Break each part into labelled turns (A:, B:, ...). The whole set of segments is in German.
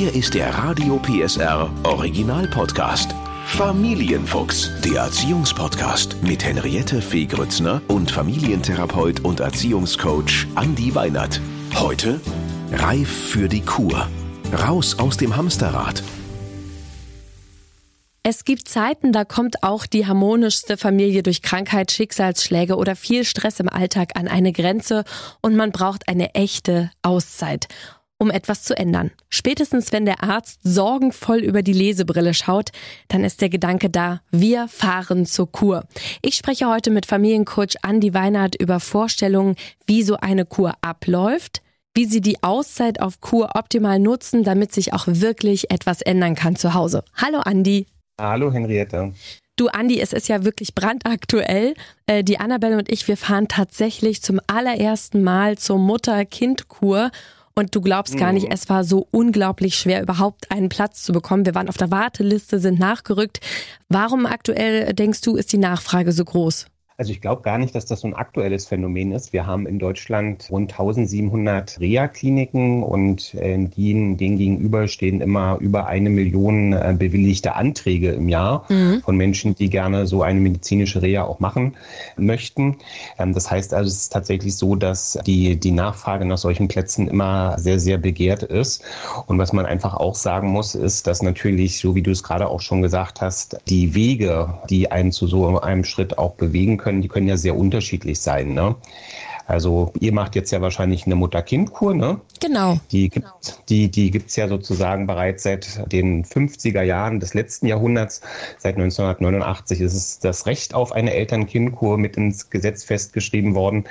A: Hier ist der Radio PSR Original Podcast. Familienfuchs, der Erziehungspodcast mit Henriette Fee Grützner und Familientherapeut und Erziehungscoach Andi Weinert. Heute reif für die Kur. Raus aus dem Hamsterrad.
B: Es gibt Zeiten, da kommt auch die harmonischste Familie durch Krankheit, Schicksalsschläge oder viel Stress im Alltag an eine Grenze und man braucht eine echte Auszeit um etwas zu ändern. Spätestens wenn der Arzt sorgenvoll über die Lesebrille schaut, dann ist der Gedanke da, wir fahren zur Kur. Ich spreche heute mit Familiencoach Andy Weinert über Vorstellungen, wie so eine Kur abläuft, wie Sie die Auszeit auf Kur optimal nutzen, damit sich auch wirklich etwas ändern kann zu Hause. Hallo Andi.
C: Hallo Henriette.
B: Du Andi, es ist ja wirklich brandaktuell. Äh, die Annabelle und ich, wir fahren tatsächlich zum allerersten Mal zur Mutter-Kind-Kur und du glaubst gar nicht, mhm. es war so unglaublich schwer, überhaupt einen Platz zu bekommen. Wir waren auf der Warteliste, sind nachgerückt. Warum aktuell, denkst du, ist die Nachfrage so groß?
C: Also ich glaube gar nicht, dass das so ein aktuelles Phänomen ist. Wir haben in Deutschland rund 1700 Reha-Kliniken und denen, denen gegenüber stehen immer über eine Million äh, bewilligte Anträge im Jahr mhm. von Menschen, die gerne so eine medizinische Reha auch machen möchten. Ähm, das heißt also, es ist tatsächlich so, dass die, die Nachfrage nach solchen Plätzen immer sehr, sehr begehrt ist. Und was man einfach auch sagen muss, ist, dass natürlich, so wie du es gerade auch schon gesagt hast, die Wege, die einen zu so einem Schritt auch bewegen können, können, die können ja sehr unterschiedlich sein. Ne? Also ihr macht jetzt ja wahrscheinlich eine Mutter-Kind-Kur, ne?
B: Genau.
C: Die gibt die, die gibt's ja sozusagen bereits seit den 50er Jahren des letzten Jahrhunderts. Seit 1989 ist es das Recht auf eine Eltern-Kind-Kur mit ins Gesetz festgeschrieben worden.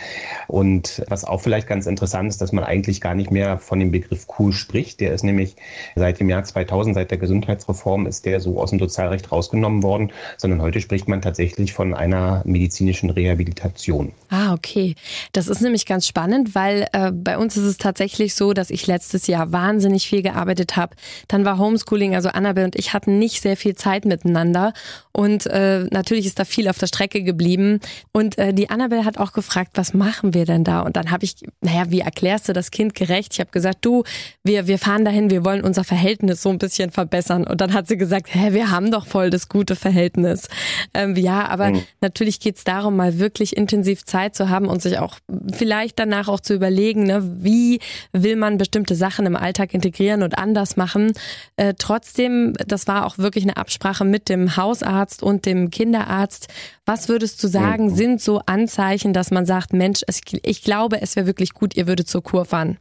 C: Und was auch vielleicht ganz interessant ist, dass man eigentlich gar nicht mehr von dem Begriff Kur spricht. Der ist nämlich seit dem Jahr 2000, seit der Gesundheitsreform, ist der so aus dem Sozialrecht rausgenommen worden, sondern heute spricht man tatsächlich von einer medizinischen Rehabilitation.
B: Ah, okay. Das ist nämlich ganz spannend, weil äh, bei uns ist es tatsächlich so, dass ich letztes Jahr wahnsinnig viel gearbeitet habe. Dann war Homeschooling, also Annabelle und ich hatten nicht sehr viel Zeit miteinander und äh, natürlich ist da viel auf der Strecke geblieben. Und äh, die Annabelle hat auch gefragt, was machen wir denn da? Und dann habe ich, naja, wie erklärst du das Kind gerecht? Ich habe gesagt, du, wir, wir fahren dahin, wir wollen unser Verhältnis so ein bisschen verbessern. Und dann hat sie gesagt, hä, wir haben doch voll das gute Verhältnis. Ähm, ja, aber mhm. natürlich geht's darum, mal wirklich intensiv Zeit zu haben und sich auch vielleicht danach auch zu überlegen, ne, wie will man bestimmte Sachen im Alltag integrieren und anders machen. Äh, trotzdem, das war auch wirklich eine Absprache mit dem Hausarzt und dem Kinderarzt. Was würdest du sagen, mhm. sind so Anzeichen, dass man sagt, Mensch, ich glaube, es wäre wirklich gut, ihr würdet zur Kur fahren?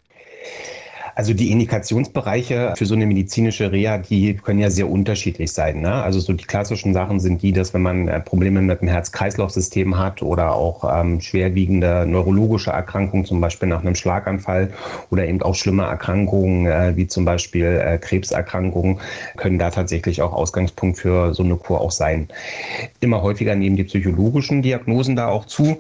C: Also die Indikationsbereiche für so eine medizinische Reha, die können ja sehr unterschiedlich sein. Ne? Also so die klassischen Sachen sind die, dass wenn man äh, Probleme mit dem Herz-Kreislauf-System hat oder auch ähm, schwerwiegende neurologische Erkrankungen, zum Beispiel nach einem Schlaganfall oder eben auch schlimme Erkrankungen äh, wie zum Beispiel äh, Krebserkrankungen, können da tatsächlich auch Ausgangspunkt für so eine Kur auch sein. Immer häufiger nehmen die psychologischen Diagnosen da auch zu.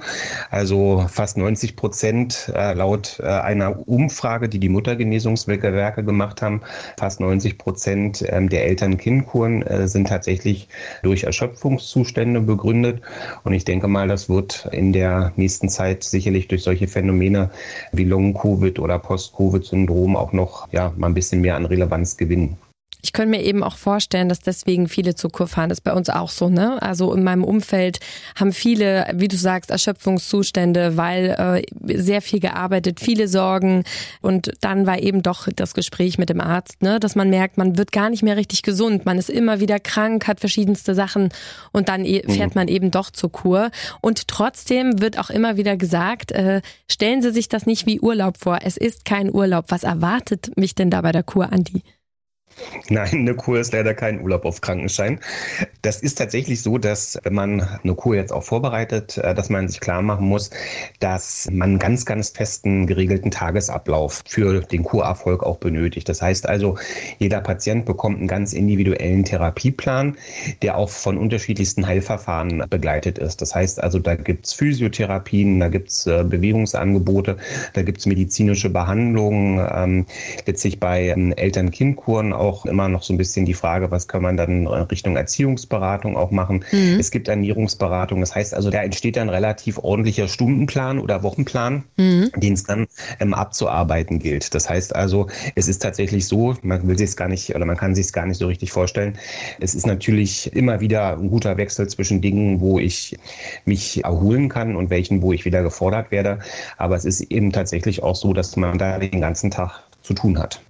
C: Also fast 90 Prozent äh, laut äh, einer Umfrage, die die Muttergenesung Unterstützungswerke gemacht haben. Fast 90 Prozent ähm, der Eltern-Kind-Kuren äh, sind tatsächlich durch Erschöpfungszustände begründet. Und ich denke mal, das wird in der nächsten Zeit sicherlich durch solche Phänomene wie Long-Covid oder Post-Covid-Syndrom auch noch ja, mal ein bisschen mehr an Relevanz gewinnen.
B: Ich könnte mir eben auch vorstellen, dass deswegen viele zur Kur fahren. Das ist bei uns auch so, ne? Also in meinem Umfeld haben viele, wie du sagst, Erschöpfungszustände, weil äh, sehr viel gearbeitet, viele Sorgen. Und dann war eben doch das Gespräch mit dem Arzt, ne? Dass man merkt, man wird gar nicht mehr richtig gesund. Man ist immer wieder krank, hat verschiedenste Sachen und dann e-, fährt man eben doch zur Kur. Und trotzdem wird auch immer wieder gesagt, äh, stellen Sie sich das nicht wie Urlaub vor. Es ist kein Urlaub. Was erwartet mich denn da bei der Kur, Andi?
C: Nein, eine Kur ist leider kein Urlaub auf Krankenschein. Das ist tatsächlich so, dass wenn man eine Kur jetzt auch vorbereitet, äh, dass man sich klar machen muss, dass man einen ganz, ganz festen, geregelten Tagesablauf für den Kurerfolg auch benötigt. Das heißt also, jeder Patient bekommt einen ganz individuellen Therapieplan, der auch von unterschiedlichsten Heilverfahren begleitet ist. Das heißt also, da gibt's Physiotherapien, da gibt's äh, Bewegungsangebote, da gibt's medizinische Behandlungen, ähm, letztlich bei ähm, Eltern-Kind-Kuren auch immer noch so ein bisschen die Frage, was kann man dann Richtung Erziehungsberatung auch machen. Mhm. Es gibt Ernährungsberatung. Das heißt also, da entsteht dann relativ ordentlicher Stundenplan oder Wochenplan, mhm. den es dann ähm, abzuarbeiten gilt. Das heißt also, es ist tatsächlich so, man will sich es gar nicht oder man kann sich es gar nicht so richtig vorstellen. Es ist natürlich immer wieder ein guter Wechsel zwischen Dingen, wo ich mich erholen kann und welchen, wo ich wieder gefordert werde. Aber es ist eben tatsächlich auch so, dass man da den ganzen Tag zu tun hat.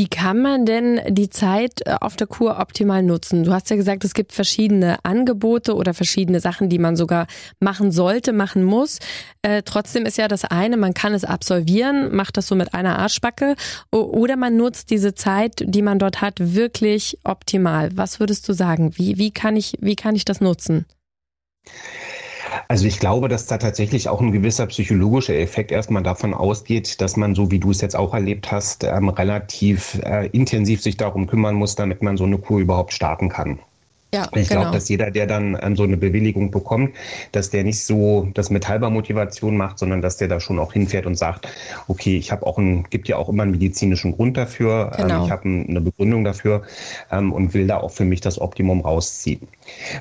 B: Wie kann man denn die Zeit äh, auf der Kur optimal nutzen? Du hast ja gesagt, es gibt verschiedene Angebote oder verschiedene Sachen, die man sogar machen sollte, machen muss. Äh, trotzdem ist ja das eine, man kann es absolvieren, macht das so mit einer Arschbacke oder man nutzt diese Zeit, die man dort hat, wirklich optimal. Was würdest du sagen? Wie, wie, kann, ich, wie kann ich das nutzen?
C: Also ich glaube, dass da tatsächlich auch ein gewisser psychologischer Effekt erstmal davon ausgeht, dass man, so wie du es jetzt auch erlebt hast, ähm, relativ äh, intensiv sich darum kümmern muss, damit man so eine Kur überhaupt starten kann. Ja, ich genau. glaube, dass jeder, der dann ähm, so eine Bewilligung bekommt, dass der nicht so das mit halber Motivation macht, sondern dass der da schon auch hinfährt und sagt, okay, ich habe auch ein, gibt ja auch immer einen medizinischen Grund dafür, ähm, genau. ähm, ich habe ein, eine Begründung dafür ähm, und will da auch für mich das Optimum rausziehen.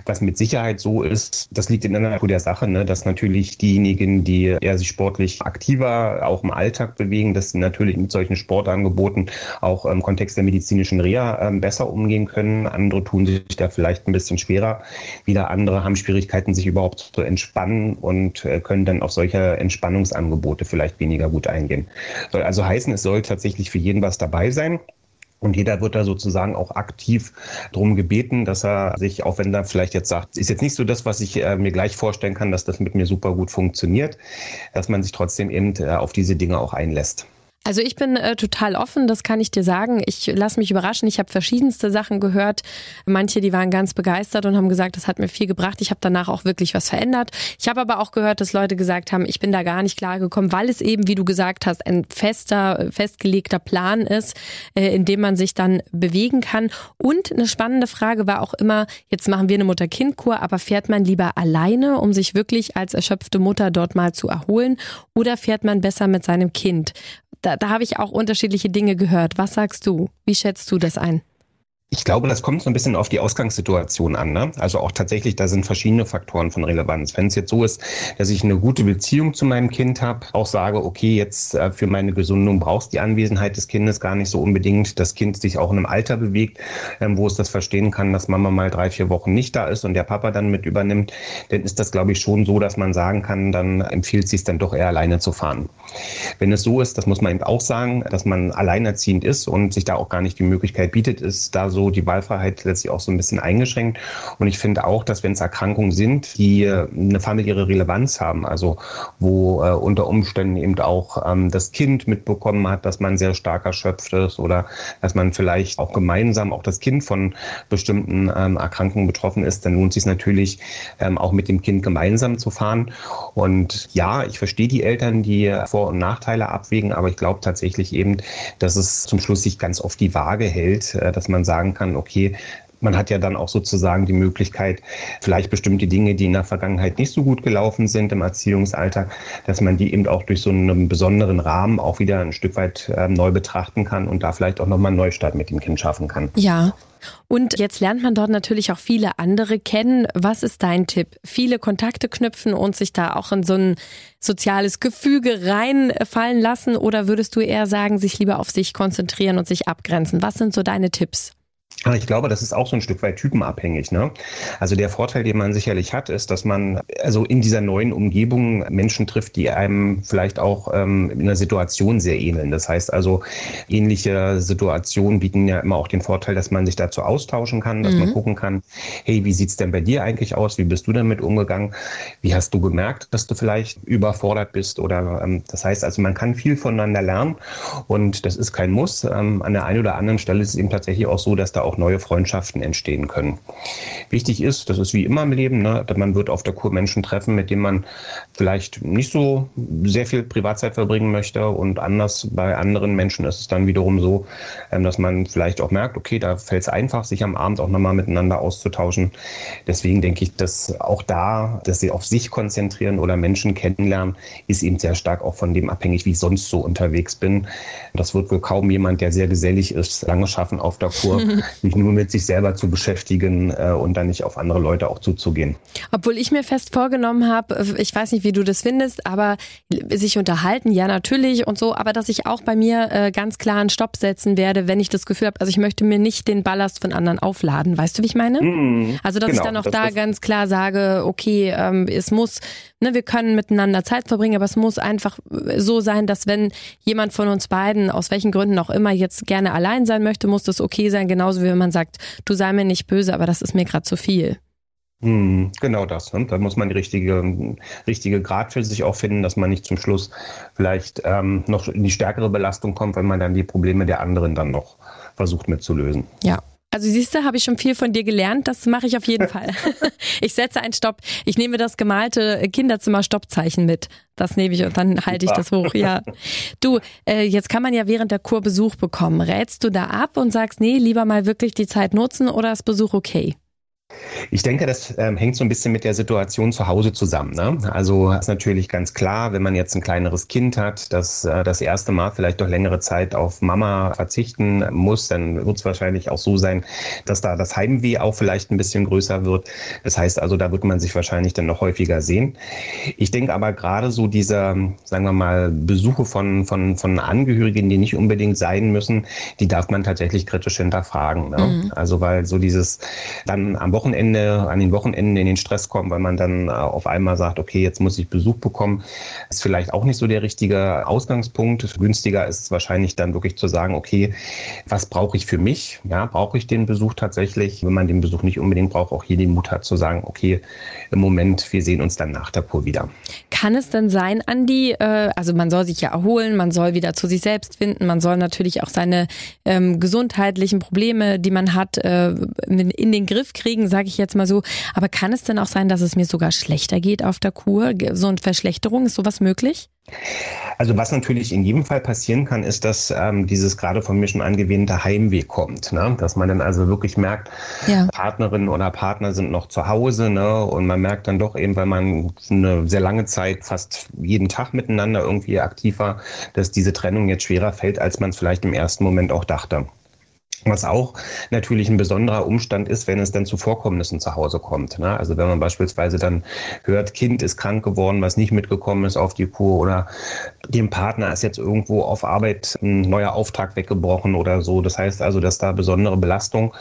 C: Was mit Sicherheit so ist, das liegt in der Natur der Sache, ne, dass natürlich diejenigen, die eher sich sportlich aktiver auch im Alltag bewegen, dass sie natürlich mit solchen Sportangeboten auch im Kontext der medizinischen Reha ähm, besser umgehen können. Andere tun sich da vielleicht vielleicht ein bisschen schwerer. Wieder andere haben Schwierigkeiten, sich überhaupt zu entspannen und äh, können dann auf solche Entspannungsangebote vielleicht weniger gut eingehen. Soll also heißen, es soll tatsächlich für jeden was dabei sein. Und jeder wird da sozusagen auch aktiv darum gebeten, dass er sich, auch wenn er vielleicht jetzt sagt, ist jetzt nicht so das, was ich äh, mir gleich vorstellen kann, dass das mit mir super gut funktioniert, dass man sich trotzdem eben äh, auf diese Dinge auch einlässt.
B: Also ich bin äh, total offen, das kann ich dir sagen. Ich lasse mich überraschen. Ich habe verschiedenste Sachen gehört. Manche, die waren ganz begeistert und haben gesagt, das hat mir viel gebracht. Ich habe danach auch wirklich was verändert. Ich habe aber auch gehört, dass Leute gesagt haben, ich bin da gar nicht klar gekommen, weil es eben, wie du gesagt hast, ein fester, festgelegter Plan ist, äh, in dem man sich dann bewegen kann. Und eine spannende Frage war auch immer, jetzt machen wir eine Mutter-Kind-Kur, aber fährt man lieber alleine, um sich wirklich als erschöpfte Mutter dort mal zu erholen, oder fährt man besser mit seinem Kind? Da, da habe ich auch unterschiedliche Dinge gehört. Was sagst du? Wie schätzt du das ein?
C: Ich glaube, das kommt so ein bisschen auf die Ausgangssituation an. Ne? Also auch tatsächlich, da sind verschiedene Faktoren von Relevanz. Wenn es jetzt so ist, dass ich eine gute Beziehung zu meinem Kind habe, auch sage, okay, jetzt äh, für meine Gesundung brauchst die Anwesenheit des Kindes gar nicht so unbedingt. Das Kind sich auch in einem Alter bewegt, ähm, wo es das verstehen kann, dass Mama mal drei, vier Wochen nicht da ist und der Papa dann mit übernimmt, dann ist das, glaube ich, schon so, dass man sagen kann, dann empfiehlt es sich dann doch eher alleine zu fahren. Wenn es so ist, das muss man eben auch sagen, dass man alleinerziehend ist und sich da auch gar nicht die Möglichkeit bietet, ist da so so die Wahlfreiheit letztlich auch so ein bisschen eingeschränkt. Und ich finde auch, dass wenn es Erkrankungen sind, die äh, eine familiäre Relevanz haben, also wo äh, unter Umständen eben auch ähm, das Kind mitbekommen hat, dass man sehr stark erschöpft ist oder dass man vielleicht auch gemeinsam auch das Kind von bestimmten ähm, Erkrankungen betroffen ist, dann lohnt es sich natürlich ähm, auch mit dem Kind gemeinsam zu fahren. Und ja, ich verstehe die Eltern, die Vor- und Nachteile abwägen, aber ich glaube tatsächlich eben, dass es zum Schluss sich ganz oft die Waage hält, äh, dass man sagen sagen kann, okay, man hat ja dann auch sozusagen die Möglichkeit, vielleicht bestimmte Dinge, die in der Vergangenheit nicht so gut gelaufen sind im Erziehungsalltag, dass man die eben auch durch so einen besonderen Rahmen auch wieder ein Stück weit äh, neu betrachten kann und da vielleicht auch nochmal einen Neustart mit dem Kind schaffen kann.
B: Ja. Und jetzt lernt man dort natürlich auch viele andere kennen. Was ist dein Tipp? Viele Kontakte knüpfen und sich da auch in so ein soziales Gefüge reinfallen lassen? Oder würdest du eher sagen, sich lieber auf sich konzentrieren und sich abgrenzen? Was sind so deine Tipps?
C: Ich glaube, das ist auch so ein Stück weit typenabhängig. Ne? Also der Vorteil, den man sicherlich hat, ist, dass man also in dieser neuen Umgebung Menschen trifft, die einem vielleicht auch ähm, in einer Situation sehr ähneln. Das heißt also, ähnliche Situationen bieten ja immer auch den Vorteil, dass man sich dazu austauschen kann, dass mhm. man gucken kann, hey, wie sieht's denn bei dir eigentlich aus? Wie bist du damit umgegangen? Wie hast du gemerkt, dass du vielleicht überfordert bist? Oder ähm, das heißt also, man kann viel voneinander lernen und das ist kein Muss. Ähm, an der einen oder anderen Stelle ist es eben tatsächlich auch so, dass da auch neue Freundschaften entstehen können. Wichtig ist, das ist wie immer im Leben, ne, man wird auf der Kur Menschen treffen, mit denen man vielleicht nicht so sehr viel Privatzeit verbringen möchte und anders bei anderen Menschen ist es dann wiederum so, ähm, dass man vielleicht auch merkt, okay, da fällt es einfach, sich am Abend auch nochmal miteinander auszutauschen. Deswegen denke ich, dass auch da, dass sie auf sich konzentrieren oder Menschen kennenlernen, ist eben sehr stark auch von dem abhängig, wie ich sonst so unterwegs bin. Das wird wohl kaum jemand, der sehr gesellig ist, lange schaffen auf der Kur, sich nur mit sich selber zu beschäftigen äh, und dann nicht auf andere Leute auch zuzugehen.
B: Obwohl ich mir fest vorgenommen habe, ich weiß nicht, wie du das findest, aber sich unterhalten, ja natürlich und so, aber dass ich auch bei mir äh, ganz klar einen Stopp setzen werde, wenn ich das Gefühl habe, also ich möchte mir nicht den Ballast von anderen aufladen. Weißt du, wie ich meine? Mm, also dass genau, ich dann auch da ganz klar sage, okay, ähm, es muss, ne, wir können miteinander Zeit verbringen, aber es muss einfach so sein, dass wenn jemand von uns beiden, aus welchen Gründen auch immer, jetzt gerne allein sein möchte, muss das okay sein, genauso wie wenn man sagt, du sei mir nicht böse, aber das ist mir gerade zu viel.
C: Hm, genau das. Ne? Da muss man die richtige, richtige Grad für sich auch finden, dass man nicht zum Schluss vielleicht ähm, noch in die stärkere Belastung kommt, wenn man dann die Probleme der anderen dann noch versucht mitzulösen.
B: Ja, also siehst du, habe ich schon viel von dir gelernt. Das mache ich auf jeden Fall. Ich setze einen Stopp. Ich nehme das gemalte Kinderzimmer-Stoppzeichen mit. Das nehme ich und dann halte ich das hoch. Ja. Du, äh, jetzt kann man ja während der Kur Besuch bekommen. Rätst du da ab und sagst, nee, lieber mal wirklich die Zeit nutzen oder ist Besuch okay?
C: Ich denke, das ähm, hängt so ein bisschen mit der Situation zu Hause zusammen. Ne? Also ist natürlich ganz klar, wenn man jetzt ein kleineres Kind hat, das äh, das erste Mal vielleicht doch längere Zeit auf Mama verzichten muss, dann wird es wahrscheinlich auch so sein, dass da das Heimweh auch vielleicht ein bisschen größer wird. Das heißt also, da wird man sich wahrscheinlich dann noch häufiger sehen. Ich denke aber gerade so diese, sagen wir mal, Besuche von, von, von Angehörigen, die nicht unbedingt sein müssen, die darf man tatsächlich kritisch hinterfragen. Ne? Mhm. Also weil so dieses dann am Wochenende, an den Wochenenden in den Stress kommen, weil man dann äh, auf einmal sagt, okay, jetzt muss ich Besuch bekommen, ist vielleicht auch nicht so der richtige Ausgangspunkt. Günstiger ist es wahrscheinlich dann wirklich zu sagen, okay, was brauche ich für mich? Ja, brauche ich den Besuch tatsächlich? Wenn man den Besuch nicht unbedingt braucht, auch hier den Mut hat zu sagen, okay, im Moment, wir sehen uns dann nach der Kur wieder.
B: Kann es denn sein, Andi, äh, also man soll sich ja erholen, man soll wieder zu sich selbst finden, man soll natürlich auch seine ähm, gesundheitlichen Probleme, die man hat, äh, in den Griff kriegen, sage ich jetzt mal so. Aber kann es denn auch sein, dass es mir sogar schlechter geht auf der Kur? So eine Verschlechterung, ist sowas möglich?
C: Also was natürlich in jedem Fall passieren kann, ist, dass ähm, dieses gerade von mir schon angewähnte Heimweh kommt. Ne? Dass man dann also wirklich merkt, ja. Partnerin oder Partner sind noch zu Hause ne? und man merkt dann doch eben, weil man eine sehr lange Zeit fast jeden Tag miteinander irgendwie aktiv war, dass diese Trennung jetzt schwerer fällt, als man es vielleicht im ersten Moment auch dachte. Was auch natürlich ein besonderer Umstand ist, wenn es dann zu Vorkommnissen zu Hause kommt. Ne? Also wenn man beispielsweise dann hört, Kind ist krank geworden, was nicht mitgekommen ist auf die Kur oder dem Partner ist jetzt irgendwo auf Arbeit ein neuer Auftrag weggebrochen oder so. Das heißt also, dass da besondere Belastungen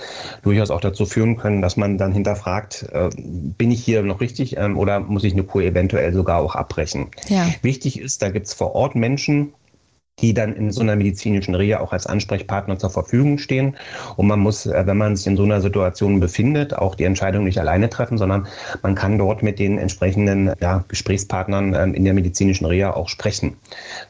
C: durchaus auch dazu führen können, dass man dann hinterfragt, äh, bin ich hier noch richtig ähm, oder muss ich eine Kur eventuell sogar auch abbrechen. Ja. Wichtig ist, da gibt es vor Ort Menschen, die dann in so einer medizinischen Reha auch als Ansprechpartner zur Verfügung stehen. Und man muss, äh, wenn man sich in so einer Situation befindet, auch die Entscheidung nicht alleine treffen, sondern man kann dort mit den entsprechenden ja, Gesprächspartnern ähm, in der medizinischen Reha auch sprechen.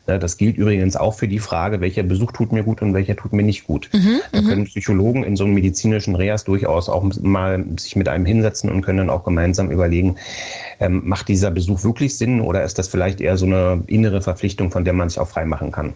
C: Das gilt übrigens auch für die Frage, welcher Besuch tut mir gut und welcher tut mir nicht gut. Mhm, da können Psychologen in so einem medizinischen Reas durchaus auch mal sich mit einem hinsetzen und können dann auch gemeinsam überlegen, ähm, macht dieser Besuch wirklich Sinn oder ist das vielleicht eher so eine innere Verpflichtung, von der man sich auch frei machen kann?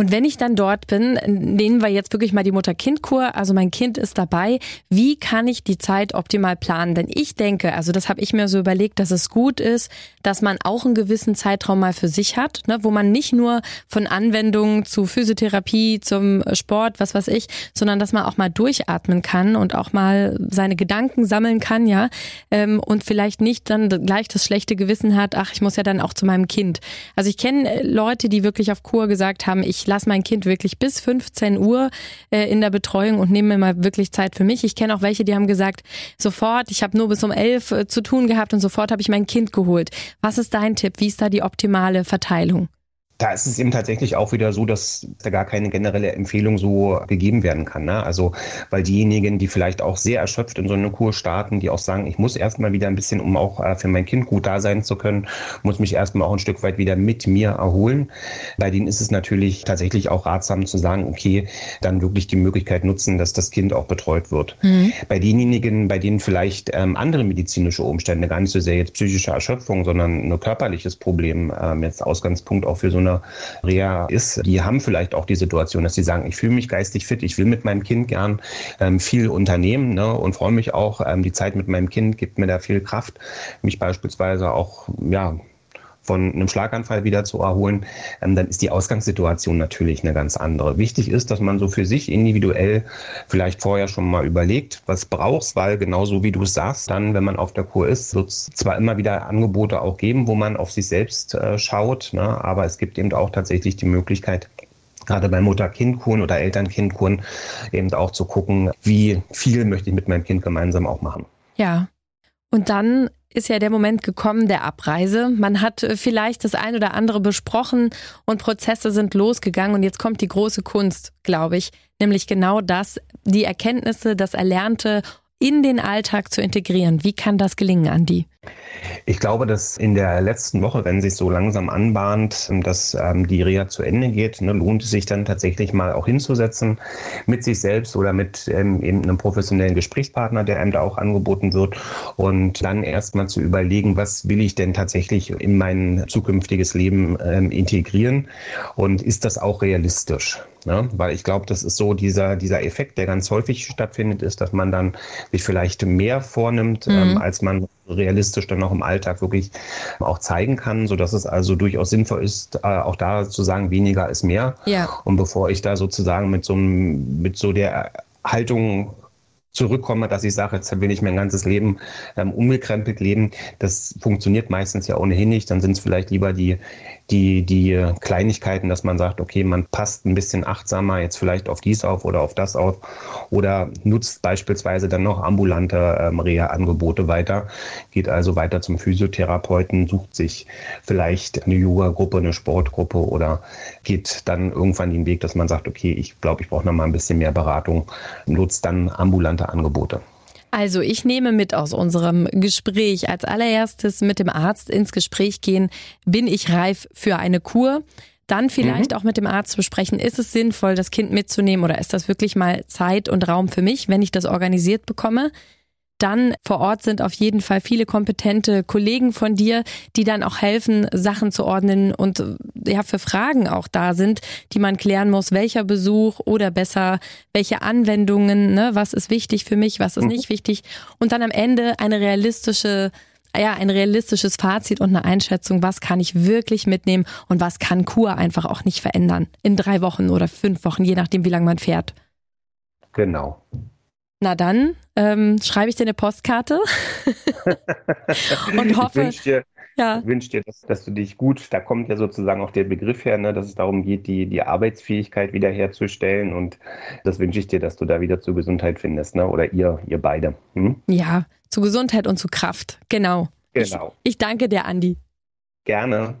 B: Und wenn ich dann dort bin, nehmen wir jetzt wirklich mal die Mutter-Kind-Kur, also mein Kind ist dabei, wie kann ich die Zeit optimal planen? Denn ich denke, also das habe ich mir so überlegt, dass es gut ist, dass man auch einen gewissen Zeitraum mal für sich hat, ne, wo man nicht nur von Anwendungen zu Physiotherapie, zum Sport, was weiß ich, sondern dass man auch mal durchatmen kann und auch mal seine Gedanken sammeln kann, ja, ähm, und vielleicht nicht dann gleich das schlechte Gewissen hat, ach, ich muss ja dann auch zu meinem Kind. Also ich kenne Leute, die wirklich auf Kur gesagt haben, ich lasse mein Kind wirklich bis 15 Uhr äh, in der Betreuung und nehme mir mal wirklich Zeit für mich. Ich kenne auch welche, die haben gesagt, sofort, ich habe nur bis um 11 äh, zu tun gehabt und sofort habe ich mein Kind geholt. Was ist dein Tipp? Wie ist da die optimale Verteilung?
C: Da ist es eben tatsächlich auch wieder so, dass da gar keine generelle Empfehlung so gegeben werden kann. Ne? Also, weil diejenigen, die vielleicht auch sehr erschöpft in so eine Kur starten, die auch sagen, ich muss erstmal wieder ein bisschen, um auch äh, für mein Kind gut da sein zu können, muss mich erstmal auch ein Stück weit wieder mit mir erholen. Bei denen ist es natürlich tatsächlich auch ratsam zu sagen, okay, dann wirklich die Möglichkeit nutzen, dass das Kind auch betreut wird. Mhm. Bei denjenigen, bei denen vielleicht ähm, andere medizinische Umstände, gar nicht so sehr jetzt psychische Erschöpfung, sondern ein körperliches Problem ähm, jetzt Ausgangspunkt auch für so eine Reha ist, die haben vielleicht auch die Situation, dass sie sagen, ich fühle mich geistig fit, ich will mit meinem Kind gern ähm, viel unternehmen ne, und freue mich auch, ähm, die Zeit mit meinem Kind gibt mir da viel Kraft, mich beispielsweise auch ja von einem Schlaganfall wieder zu erholen, ähm, dann ist die Ausgangssituation natürlich eine ganz andere. Wichtig ist, dass man so für sich individuell vielleicht vorher schon mal überlegt, was brauchst, weil genauso wie du es sagst, dann, wenn man auf der Kur ist, wird es zwar immer wieder Angebote auch geben, wo man auf sich selbst äh, schaut, ne, aber es gibt eben auch tatsächlich die Möglichkeit, gerade bei Mutter-Kind-Kuren oder Eltern-Kind-Kuren eben auch zu gucken, wie viel möchte ich mit meinem Kind gemeinsam auch machen.
B: Ja. Und dann ist ja der Moment gekommen der Abreise. Man hat äh, vielleicht das ein oder andere besprochen und Prozesse sind losgegangen und jetzt kommt die große Kunst, glaube ich, nämlich genau das, die Erkenntnisse, das Erlernte in den Alltag zu integrieren. Wie kann das gelingen, Andi?
C: Ich glaube, dass in der letzten Woche, wenn sich so langsam anbahnt, dass ähm, die Reha zu Ende geht, ne, lohnt es sich dann tatsächlich mal auch hinzusetzen mit sich selbst oder mit ähm, eben einem professionellen Gesprächspartner, der einem da auch angeboten wird und dann erstmal zu überlegen, was will ich denn tatsächlich in mein zukünftiges Leben ähm, integrieren und ist das auch realistisch? Ne? Weil ich glaube, das ist so dieser, dieser Effekt, der ganz häufig stattfindet, ist, dass man dann sich vielleicht mehr vornimmt, mhm. ähm, als man realistisch dann auch im Alltag wirklich auch zeigen kann, so dass es also durchaus sinnvoll ist, äh, auch da zu sagen, weniger ist mehr. Ja. Und bevor ich da sozusagen mit so einem, mit so der Haltung zurückkomme, dass ich sage, jetzt will ich mein ganzes Leben ähm, umgekrempelt leben. Das funktioniert meistens ja ohnehin nicht. Dann sind es vielleicht lieber die, die, die Kleinigkeiten, dass man sagt, okay, man passt ein bisschen achtsamer jetzt vielleicht auf dies auf oder auf das auf oder nutzt beispielsweise dann noch ambulante ähm, Reha-Angebote weiter, geht also weiter zum Physiotherapeuten, sucht sich vielleicht eine Yoga-Gruppe, eine Sportgruppe oder geht dann irgendwann den Weg, dass man sagt, okay, ich glaube, ich brauche noch mal ein bisschen mehr Beratung, nutzt dann ambulante Angebote.
B: Also ich nehme mit aus unserem Gespräch als allererstes mit dem Arzt ins Gespräch gehen, bin ich reif für eine Kur? Dann vielleicht mhm. auch mit dem Arzt besprechen, ist es sinnvoll, das Kind mitzunehmen oder ist das wirklich mal Zeit und Raum für mich, wenn ich das organisiert bekomme? Dann vor Ort sind auf jeden Fall viele kompetente Kollegen von dir, die dann auch helfen, Sachen zu ordnen und ja, für Fragen auch da sind, die man klären muss, welcher Besuch oder besser, welche Anwendungen, ne, was ist wichtig für mich, was ist mhm. nicht wichtig und dann am Ende eine realistische ja, ein realistisches Fazit und eine Einschätzung, was kann ich wirklich mitnehmen und was kann Kur einfach auch nicht verändern. In drei Wochen oder fünf Wochen, je nachdem, wie lange man fährt.
C: Genau.
B: Na dann ähm, schreibe ich dir eine Postkarte
C: und hoffe. Ich wünsche dir, ja. wünsch dir dass, dass, du dich gut, da kommt ja sozusagen auch der Begriff her, ne, dass es darum geht, die, die Arbeitsfähigkeit wiederherzustellen. Und das wünsche ich dir, dass du da wieder zur Gesundheit findest, ne? Oder ihr, ihr beide. Hm?
B: Ja, zu Gesundheit und zu Kraft. Genau. Genau. Ich, ich danke dir, Andi.
C: Gerne.